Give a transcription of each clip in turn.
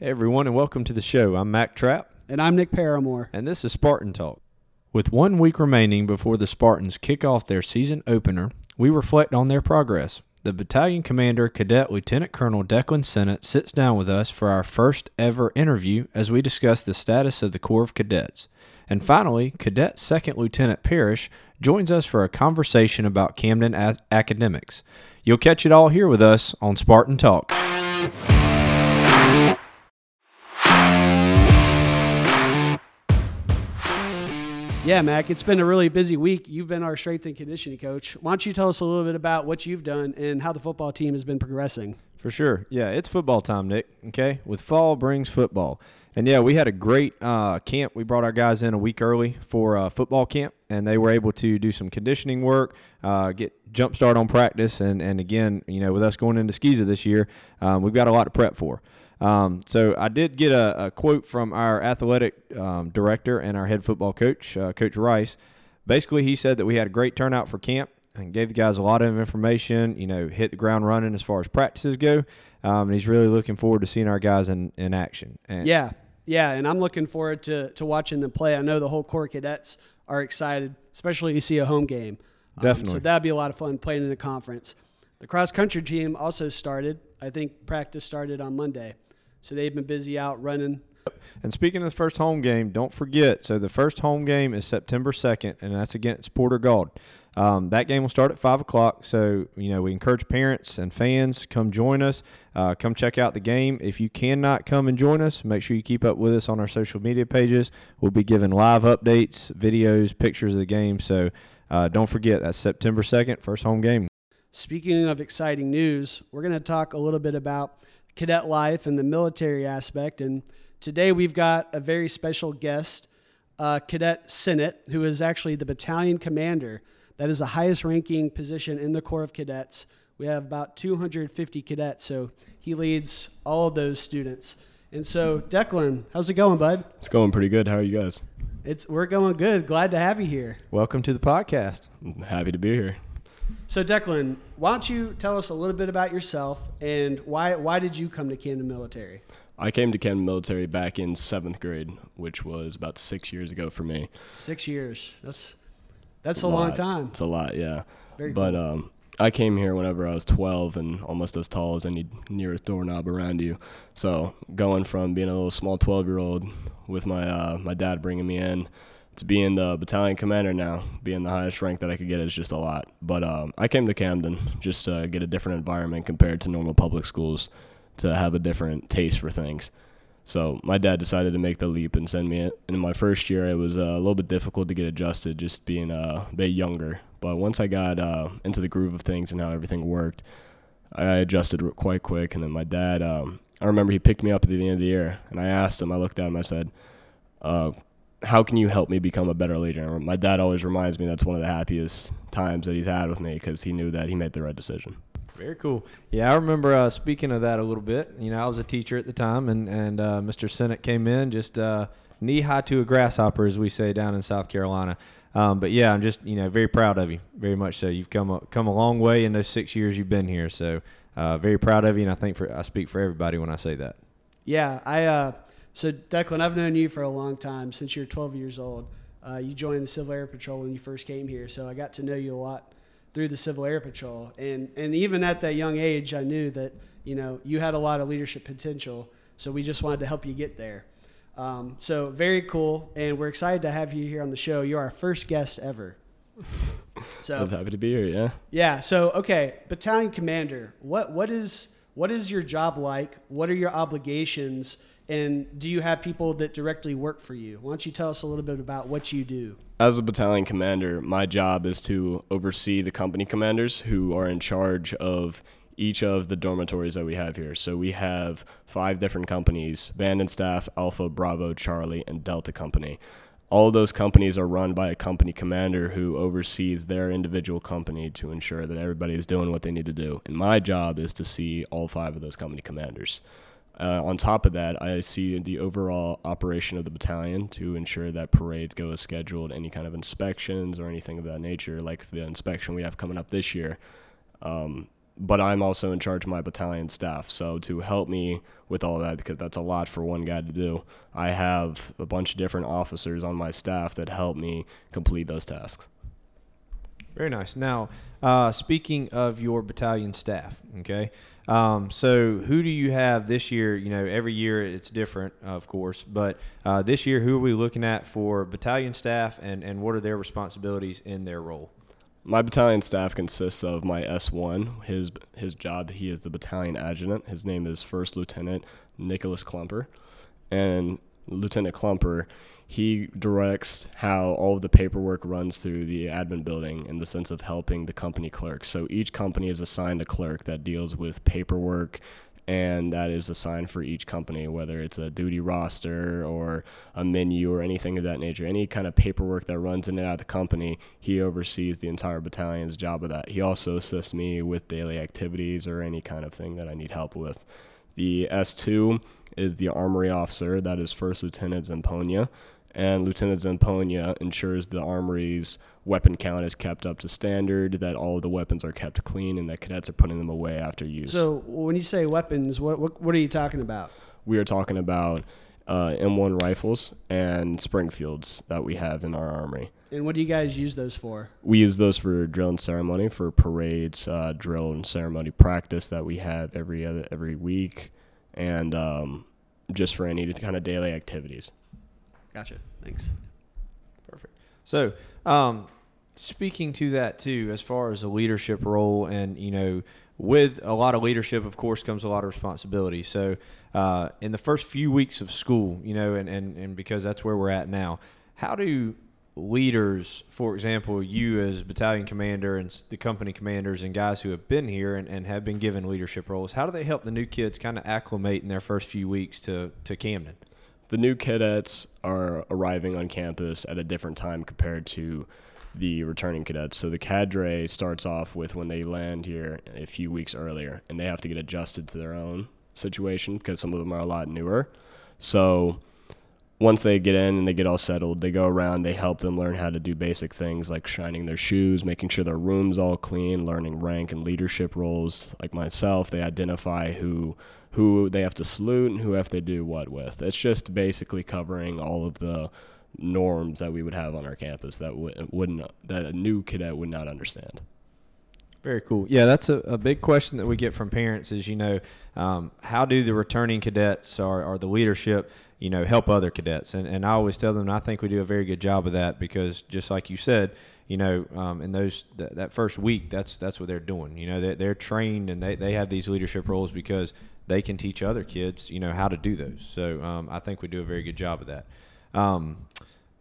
Hey everyone, and welcome to the show. I'm Mac Trapp, And I'm Nick Paramore. and this is Spartan Talk. With one week remaining before the Spartans kick off their season opener, we reflect on their progress. The battalion commander, Cadet Lieutenant Colonel Declan Sennett, sits down with us for our first ever interview as we discuss the status of the Corps of Cadets. And finally, Cadet Second Lieutenant Parrish joins us for a conversation about Camden a- academics. You'll catch it all here with us on Spartan Talk. Yeah, Mac, it's been a really busy week. You've been our strength and conditioning coach. Why don't you tell us a little bit about what you've done and how the football team has been progressing? For sure. Yeah, it's football time, Nick. Okay. With fall brings football. And yeah, we had a great uh, camp. We brought our guys in a week early for uh, football camp, and they were able to do some conditioning work, uh, get jump start on practice. And, and again, you know, with us going into SCISA this year, um, we've got a lot to prep for. Um, so I did get a, a quote from our athletic um, director and our head football coach, uh, Coach Rice. Basically, he said that we had a great turnout for camp and gave the guys a lot of information. You know, hit the ground running as far as practices go. Um, and he's really looking forward to seeing our guys in, in action. And Yeah, yeah, and I'm looking forward to, to watching them play. I know the whole Corps cadets are excited, especially to see a home game. Um, Definitely. so that'd be a lot of fun playing in the conference. The cross country team also started. I think practice started on Monday. So they've been busy out running. And speaking of the first home game, don't forget. So the first home game is September second, and that's against Porter-Gaud. Um, that game will start at five o'clock. So you know we encourage parents and fans come join us. Uh, come check out the game. If you cannot come and join us, make sure you keep up with us on our social media pages. We'll be giving live updates, videos, pictures of the game. So uh, don't forget that's September second, first home game. Speaking of exciting news, we're going to talk a little bit about cadet life and the military aspect. And today we've got a very special guest, uh, Cadet Sennett, who is actually the battalion commander. That is the highest ranking position in the Corps of Cadets. We have about 250 cadets, so he leads all of those students. And so, Declan, how's it going, bud? It's going pretty good. How are you guys? It's we're going good. Glad to have you here. Welcome to the podcast. I'm happy to be here. So Declan, why don't you tell us a little bit about yourself and why why did you come to Camden Military? I came to Camden Military back in seventh grade, which was about six years ago for me. Six years. That's that's a, long time. It's a lot, yeah. Very but cool. um, I came here whenever I was 12 and almost as tall as any nearest doorknob around you. So going from being a little small 12 year old with my uh, my dad bringing me in to being the battalion commander now, being the highest rank that I could get is just a lot. But um, I came to Camden just to get a different environment compared to normal public schools, to have a different taste for things. So my dad decided to make the leap and send me it. And in my first year, it was uh, a little bit difficult to get adjusted, just being a bit younger. But once I got uh, into the groove of things and how everything worked, I adjusted quite quick. And then my dad, um, I remember he picked me up at the end of the year, and I asked him. I looked at him. I said, uh, "How can you help me become a better leader?" And my dad always reminds me that's one of the happiest times that he's had with me because he knew that he made the right decision. Very cool. Yeah, I remember uh, speaking of that a little bit. You know, I was a teacher at the time, and and uh, Mr. Sennett came in just uh, knee high to a grasshopper, as we say down in South Carolina. Um, but yeah, I'm just you know very proud of you, very much so. You've come a, come a long way in those six years you've been here. So uh, very proud of you, and I think for I speak for everybody when I say that. Yeah, I uh, so Declan, I've known you for a long time since you're 12 years old. Uh, you joined the Civil Air Patrol when you first came here, so I got to know you a lot through the Civil Air Patrol. And and even at that young age, I knew that you know you had a lot of leadership potential. So we just wanted to help you get there. Um, so very cool, and we're excited to have you here on the show. You're our first guest ever. So I was happy to be here. Yeah. yeah. So okay, battalion commander. What what is what is your job like? What are your obligations? And do you have people that directly work for you? Why don't you tell us a little bit about what you do? As a battalion commander, my job is to oversee the company commanders who are in charge of each of the dormitories that we have here. So we have five different companies Band and Staff, Alpha, Bravo, Charlie, and Delta Company. All of those companies are run by a company commander who oversees their individual company to ensure that everybody is doing what they need to do. And my job is to see all five of those company commanders. Uh, on top of that, I see the overall operation of the battalion to ensure that parades go as scheduled, any kind of inspections or anything of that nature, like the inspection we have coming up this year. Um, but I'm also in charge of my battalion staff. So to help me with all that, because that's a lot for one guy to do, I have a bunch of different officers on my staff that help me complete those tasks. Very nice. Now, uh, speaking of your battalion staff, okay, um, so who do you have this year? You know, every year it's different, of course, but uh, this year, who are we looking at for battalion staff, and and what are their responsibilities in their role? My battalion staff consists of my S1. His his job, he is the battalion adjutant. His name is First Lieutenant Nicholas Klumper, and Lieutenant Klumper, he directs how all of the paperwork runs through the admin building in the sense of helping the company clerks. So each company is assigned a clerk that deals with paperwork and that is assigned for each company, whether it's a duty roster or a menu or anything of that nature. Any kind of paperwork that runs in and out of the company, he oversees the entire battalion's job of that. He also assists me with daily activities or any kind of thing that I need help with. The S2 is the armory officer, that is First Lieutenant Zamponia and Lieutenant Zamponia ensures the armory's weapon count is kept up to standard, that all of the weapons are kept clean, and that cadets are putting them away after use. So, when you say weapons, what what, what are you talking about? We are talking about uh, M1 rifles and Springfields that we have in our armory. And what do you guys use those for? We use those for drill and ceremony, for parades, uh, drill and ceremony practice that we have every other every week, and um, just for any kind of daily activities. Gotcha. Thanks. Perfect. So, um, speaking to that too, as far as a leadership role, and you know, with a lot of leadership, of course, comes a lot of responsibility. So, uh, in the first few weeks of school, you know, and, and, and because that's where we're at now, how do leaders, for example, you as battalion commander and the company commanders and guys who have been here and, and have been given leadership roles, how do they help the new kids kind of acclimate in their first few weeks to, to Camden? the new cadets are arriving on campus at a different time compared to the returning cadets. So the cadre starts off with when they land here a few weeks earlier, and they have to get adjusted to their own situation because some of them are a lot newer. So once they get in and they get all settled, they go around, they help them learn how to do basic things like shining their shoes, making sure their room's all clean, learning rank and leadership roles. Like myself, they identify who who they have to salute and who have to do what with. It's just basically covering all of the norms that we would have on our campus that wouldn't that a new cadet would not understand. Very cool. Yeah, that's a, a big question that we get from parents is, you know, um, how do the returning cadets or, or the leadership, you know, help other cadets? And, and I always tell them, I think we do a very good job of that because just like you said, you know, um, in those th- that first week, that's that's what they're doing. You know, they're, they're trained and they, they have these leadership roles because they can teach other kids, you know, how to do those. So um, I think we do a very good job of that. Um,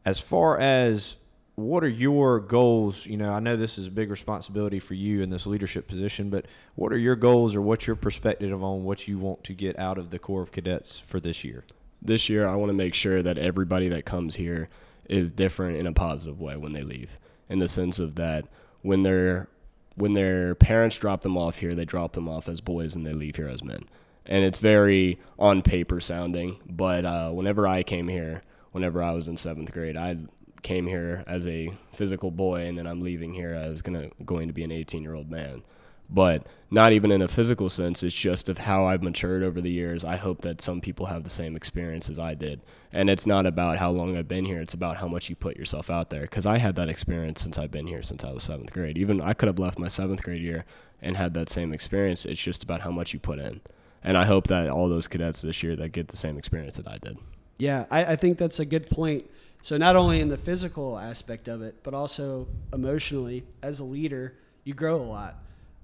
as far as what are your goals? You know, I know this is a big responsibility for you in this leadership position, but what are your goals or what's your perspective on what you want to get out of the Corps of Cadets for this year? This year, I want to make sure that everybody that comes here is different in a positive way when they leave, in the sense of that when their when their parents drop them off here, they drop them off as boys and they leave here as men and it's very on paper sounding. But uh, whenever I came here, whenever I was in seventh grade, I came here as a physical boy, and then I'm leaving here as gonna going to be an 18 year old man. But not even in a physical sense. It's just of how I've matured over the years. I hope that some people have the same experience as I did. And it's not about how long I've been here. It's about how much you put yourself out there. Because I had that experience since I've been here since I was seventh grade. Even I could have left my seventh grade year and had that same experience. It's just about how much you put in and I hope that all those cadets this year that get the same experience that I did. Yeah, I, I think that's a good point. So not only in the physical aspect of it, but also emotionally, as a leader, you grow a lot.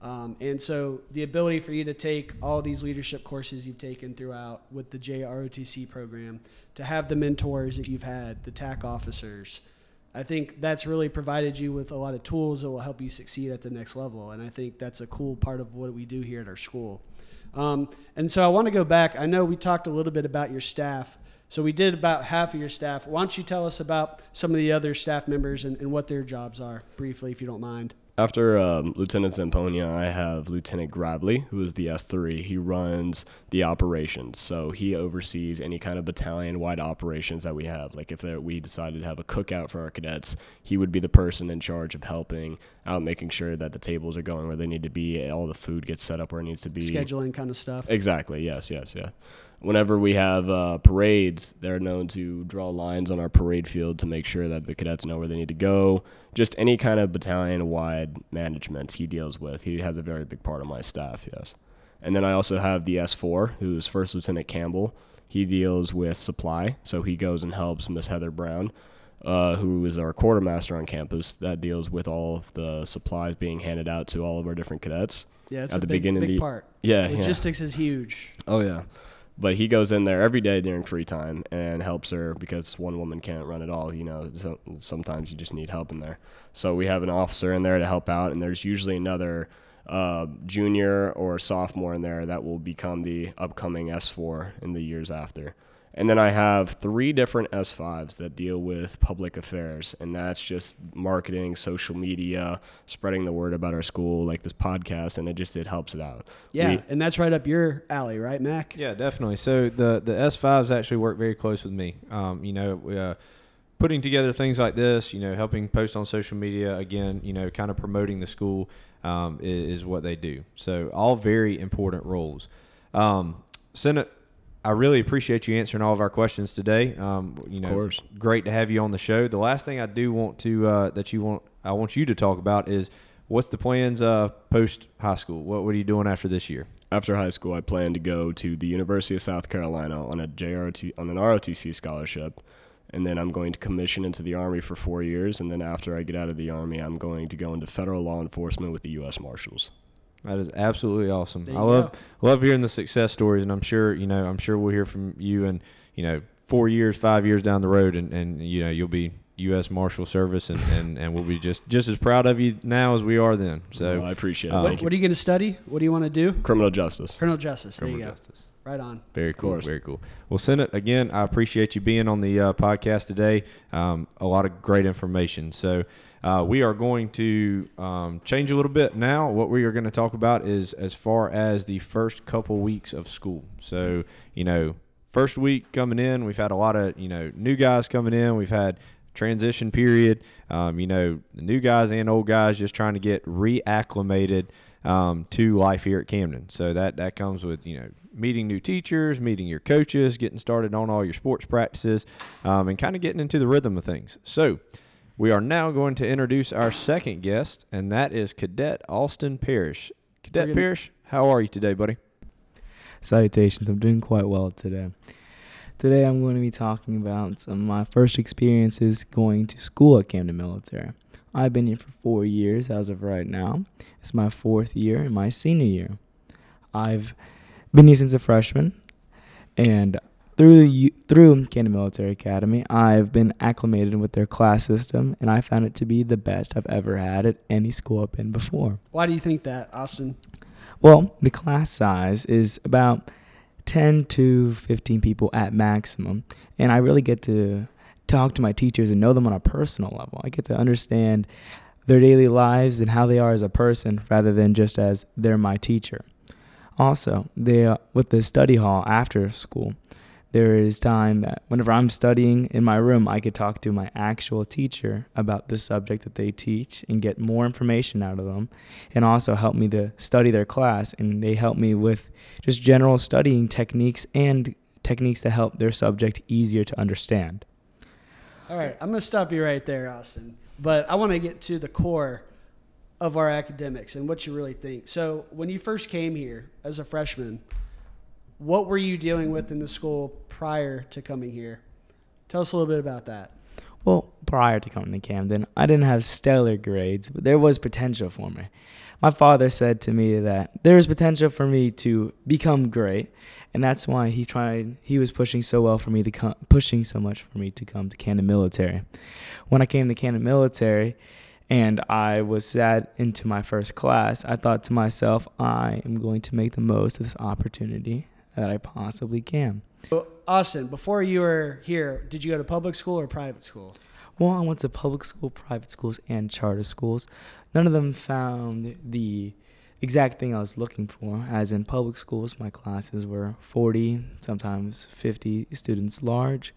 Um, and so the ability for you to take all these leadership courses you've taken throughout with the JROTC program, to have the mentors that you've had, the TAC officers, I think that's really provided you with a lot of tools that will help you succeed at the next level. And I think that's a cool part of what we do here at our school. Um, and so I want to go back. I know we talked a little bit about your staff. So we did about half of your staff. Why don't you tell us about some of the other staff members and, and what their jobs are briefly, if you don't mind? After um, Lieutenant Zamponia, I have Lieutenant Gravely, who is the S3. He runs the operations, so he oversees any kind of battalion-wide operations that we have. Like if there, we decided to have a cookout for our cadets, he would be the person in charge of helping out, making sure that the tables are going where they need to be, all the food gets set up where it needs to be. Scheduling kind of stuff. Exactly. Yes. Yes. Yeah. Whenever we have uh, parades, they're known to draw lines on our parade field to make sure that the cadets know where they need to go. Just any kind of battalion-wide management he deals with. He has a very big part of my staff. Yes. And then I also have the S4, who's First Lieutenant Campbell. He deals with supply, so he goes and helps Miss Heather Brown, uh, who is our quartermaster on campus, that deals with all of the supplies being handed out to all of our different cadets. Yeah, it's at a the big, beginning of big the- part. Yeah, yeah. Logistics is huge. Oh yeah. But he goes in there every day during free time and helps her because one woman can't run it all. You know, so sometimes you just need help in there. So we have an officer in there to help out, and there's usually another uh, junior or sophomore in there that will become the upcoming S4 in the years after. And then I have three different S5s that deal with public affairs, and that's just marketing, social media, spreading the word about our school, like this podcast, and it just it helps it out. Yeah, We- and that's right up your alley, right, Mac? Yeah, definitely. So the the S5s actually work very close with me. Um, you know, we, uh, putting together things like this, you know, helping post on social media, again, you know, kind of promoting the school um, is, is what they do. So all very important roles. Um, Sennett, I really appreciate you answering all of our questions today. Um, you know, course. great to have you on the show. The last thing I do want to uh, that you want I want you to talk about is what's the plans uh, post high school. What what are you doing after this year? after high school, I plan to go to the University of South Carolina on a JRT on an ROTC scholarship, and then I'm going to commission into the Army for four years. And then after I get out of the Army, I'm going to go into federal law enforcement with the U.S. Marshals. That is absolutely awesome. I love go. love hearing the success stories, and I'm sure you know I'm sure we'll hear from you, and you know four years, five years down the road, and, and you know you'll be U.S. Marshal Service, and, and, and we'll be just just as proud of you now as we are then. So Well, I appreciate it. uh, What, what are you going to study? What do you want to do? Criminal justice. Criminal justice. There you criminal go. justice. Right on. Very cool. Very cool. Well, Sennett, again, I appreciate you being on the uh, podcast today. Um, a lot of great information. So, uh, we are going to um, change a little bit now. What we are going to talk about is as far as the first couple weeks of school. So, you know, first week coming in, we've had a lot of, you know, new guys coming in. We've had transition period. Um, you know, new guys and old guys just trying to get reacclimated um, to life here at Camden. So that that comes with you know meeting new teachers, meeting your coaches, getting started on all your sports practices, um, and kind of getting into the rhythm of things. So. We are now going to introduce our second guest, and that is Cadet Austin Parrish. Cadet gonna- Parrish, how are you today, buddy? Salutations. I'm doing quite well today. Today I'm going to be talking about some of my first experiences going to school at Camden Military. I've been here for four years as of right now. It's my fourth year and my senior year. I've been here since a freshman, and through through Camden Military Academy, I've been acclimated with their class system, and I found it to be the best I've ever had at any school I've been before. Why do you think that, Austin? Well, the class size is about 10 to 15 people at maximum, and I really get to talk to my teachers and know them on a personal level. I get to understand their daily lives and how they are as a person rather than just as they're my teacher. Also, they uh, with the study hall after school, there is time that whenever I'm studying in my room, I could talk to my actual teacher about the subject that they teach and get more information out of them and also help me to study their class and they help me with just general studying techniques and techniques to help their subject easier to understand. All right, I'm going to stop you right there, Austin. But I want to get to the core of our academics and what you really think. So, when you first came here as a freshman, what were you dealing with in the school prior to coming here? Tell us a little bit about that. Well, prior to coming to Camden, I didn't have stellar grades, but there was potential for me. My father said to me that there is potential for me to become great, and that's why he tried. He was pushing so well for me to come, pushing so much for me to come to Camden Military. When I came to Camden Military, and I was sat into my first class, I thought to myself, I am going to make the most of this opportunity that I possibly can. Well, Austin, before you were here, did you go to public school or private school? Well, I went to public school, private schools, and charter schools. None of them found the exact thing I was looking for. As in public schools, my classes were 40, sometimes 50 students large.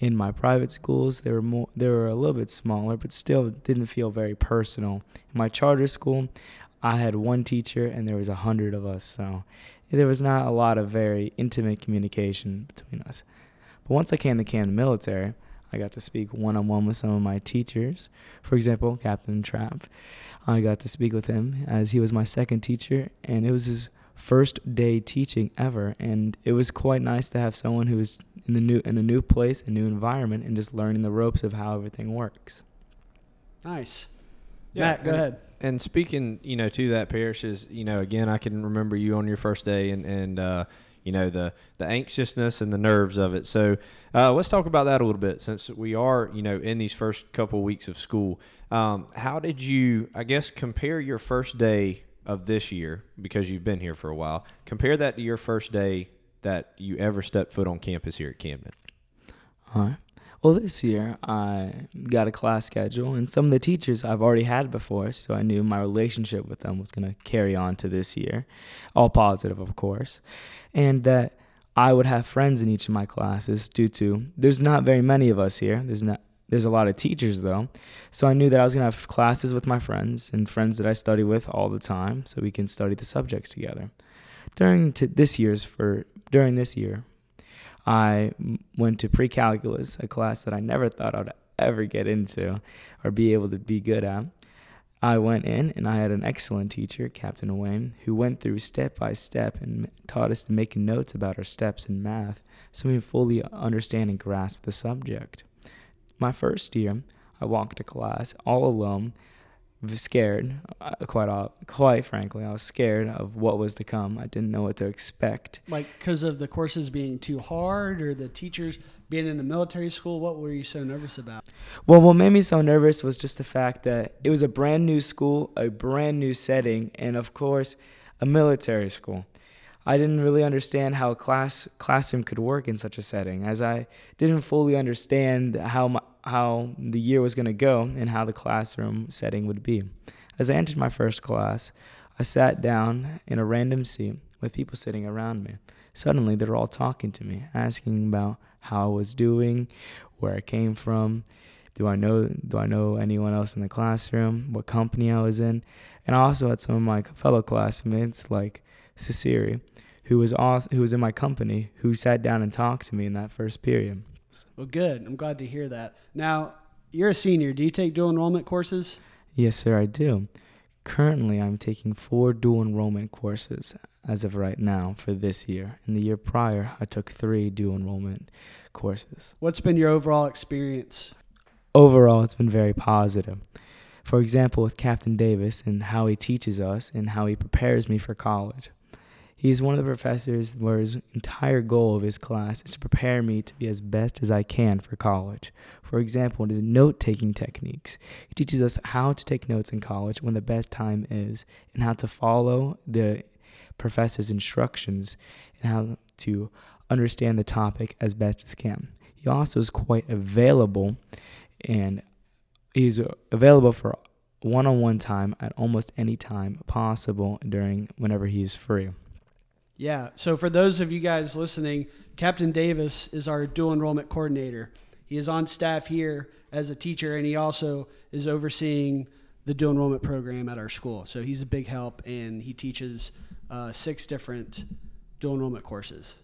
In my private schools, they were more they were a little bit smaller, but still didn't feel very personal. In my charter school, I had one teacher and there was a hundred of us, so there was not a lot of very intimate communication between us. But once I came to Camden Military, I got to speak one on one with some of my teachers. For example, Captain Trapp. I got to speak with him as he was my second teacher, and it was his first day teaching ever. And it was quite nice to have someone who was in the new in a new place, a new environment, and just learning the ropes of how everything works. Nice. Yeah, Matt, go and- ahead. And speaking, you know, to that, Parrish is, you know, again, I can remember you on your first day and and uh, you know the the anxiousness and the nerves of it. So uh, let's talk about that a little bit, since we are, you know, in these first couple weeks of school. Um, how did you, I guess, compare your first day of this year because you've been here for a while? Compare that to your first day that you ever stepped foot on campus here at Camden. All right. Well, this year I got a class schedule, and some of the teachers I've already had before, so I knew my relationship with them was going to carry on to this year. All positive, of course. And that I would have friends in each of my classes due to there's not very many of us here. There's not there's a lot of teachers though. So I knew that I was going to have classes with my friends and friends that I study with all the time so we can study the subjects together. During to this year's for during this year, I went to pre-calculus, a class that I never thought I'd ever get into or be able to be good at. I went in and I had an excellent teacher, Captain Wayne, who went through step by step and taught us to make notes about our steps in math so we fully understand and grasp the subject. My first year, I walked to class all alone, scared, uh, quite o- quite frankly, I was scared of what was to come. I didn't know what to expect. Like because of the courses being too hard or the teachers being in a military school, what were you so nervous about? Well, what made me so nervous was just the fact that it was a brand new school, a brand new setting, and of course, a military school. I didn't really understand how a class classroom could work in such a setting, as I didn't fully understand how my, how the year was going to go and how the classroom setting would be. As I entered my first class, I sat down in a random seat with people sitting around me. Suddenly, they were all talking to me, asking about how I was doing, where I came from, do I know do I know anyone else in the classroom? What company I was in? And I also had some of my fellow classmates like Ciceri, who was also, who was in my company, who sat down and talked to me in that first period. Well, good. I'm glad to hear that. Now, you're a senior. Do you take dual enrollment courses? Yes, sir, I do. Currently, I'm taking four dual enrollment courses as of right now for this year. In the year prior, I took three dual enrollment courses. What's been your overall experience? overall it's been very positive. For example, with Captain Davis and how he teaches us and how he prepares me for college. He's one of the professors where his entire goal of his class is to prepare me to be as best as I can for college. For example, in his note taking techniques. He teaches us how to take notes in college when the best time is and how to follow the professor's instructions and how to understand the topic as best as can. He also is quite available and he's available for one-on-one time at almost any time possible during whenever he's free. Yeah. So for those of you guys listening, Captain Davis is our dual enrollment coordinator. He is on staff here as a teacher, and he also is overseeing the dual enrollment program at our school. So he's a big help, and he teaches uh, six different dual enrollment courses.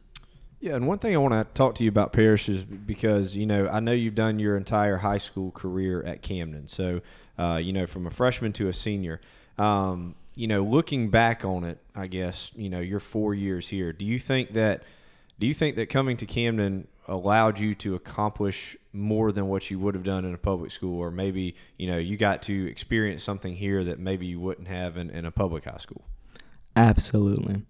Yeah, and one thing I want to talk to you about Parrish is because you know I know you've done your entire high school career at Camden, so uh, you know from a freshman to a senior. Um, you know, looking back on it, I guess you know your four years here. Do you think that do you think that coming to Camden allowed you to accomplish more than what you would have done in a public school, or maybe you know you got to experience something here that maybe you wouldn't have in, in a public high school? Absolutely.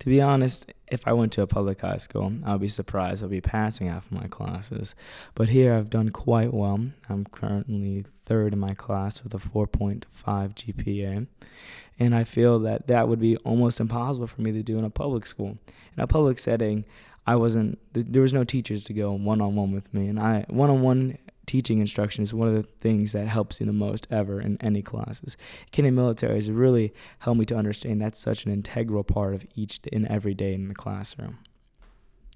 To be honest, if I went to a public high school, I'd be surprised I'd be passing half of my classes. But here I've done quite well. I'm currently third in my class with a 4.5 GPA. And I feel that that would be almost impossible for me to do in a public school. In a public setting, I wasn't, there was no teachers to go one on one with me. And I, one on one teaching instruction is one of the things that helps you the most ever in any classes. Camden military has really helped me to understand that's such an integral part of each and every day in the classroom.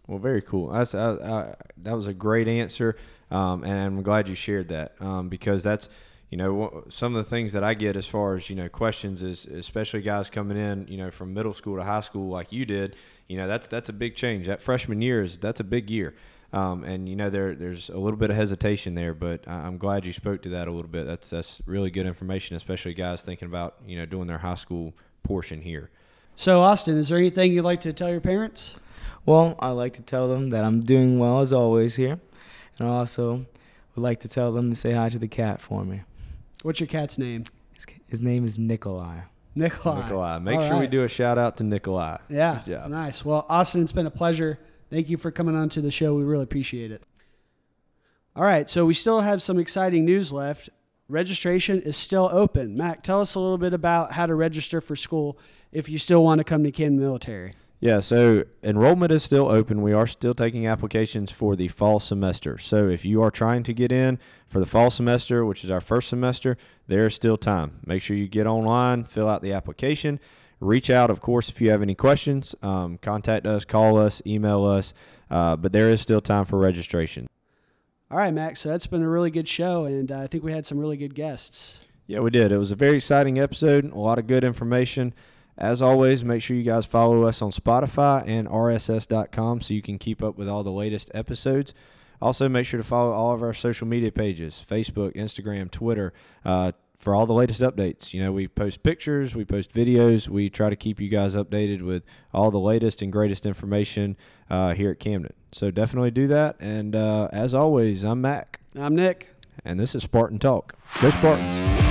Well, very cool. I, I, that was a great answer, um, and I'm glad you shared that um, because that's you know some of the things that I get as far as you know questions is especially guys coming in you know from middle school to high school like you did. You know that's that's a big change. That freshman year is that's a big year. Um, and you know there there's a little bit of hesitation there, but I'm glad you spoke to that a little bit. That's that's really good information, especially guys thinking about you know doing their high school portion here. So Austin, is there anything you'd like to tell your parents? Well, I like to tell them that I'm doing well as always here, and I also would like to tell them to say hi to the cat for me. What's your cat's name? His, his name is Nikolai. Nikolai. Nikolai. Make All sure we do a shout out to Nikolai. Yeah. Good job. Nice. Well, Austin, it's been a pleasure. Thank you for coming on to the show. We really appreciate it. All right. So we still have some exciting news left. Registration is still open. Mac, tell us a little bit about how to register for school if you still want to come to Camden Military. Yeah, so enrollment is still open. We are still taking applications for the fall semester. So if you are trying to get in for the fall semester, which is our first semester, there is still time. Make sure you get online, fill out the application, reach out, of course, if you have any questions. Um, contact us, call us, email us, uh, but there is still time for registration. All right, Max. So that's been a really good show, and uh, I think we had some really good guests. Yeah, we did. It was a very exciting episode, a lot of good information. As always, make sure you guys follow us on Spotify and RSS.com so you can keep up with all the latest episodes. Also, make sure to follow all of our social media pages Facebook, Instagram, Twitter uh, for all the latest updates. You know, we post pictures, we post videos, we try to keep you guys updated with all the latest and greatest information uh, here at Camden. So definitely do that. And uh, as always, I'm Mac, I'm Nick. and this is Spartan Talk. Go Spartans!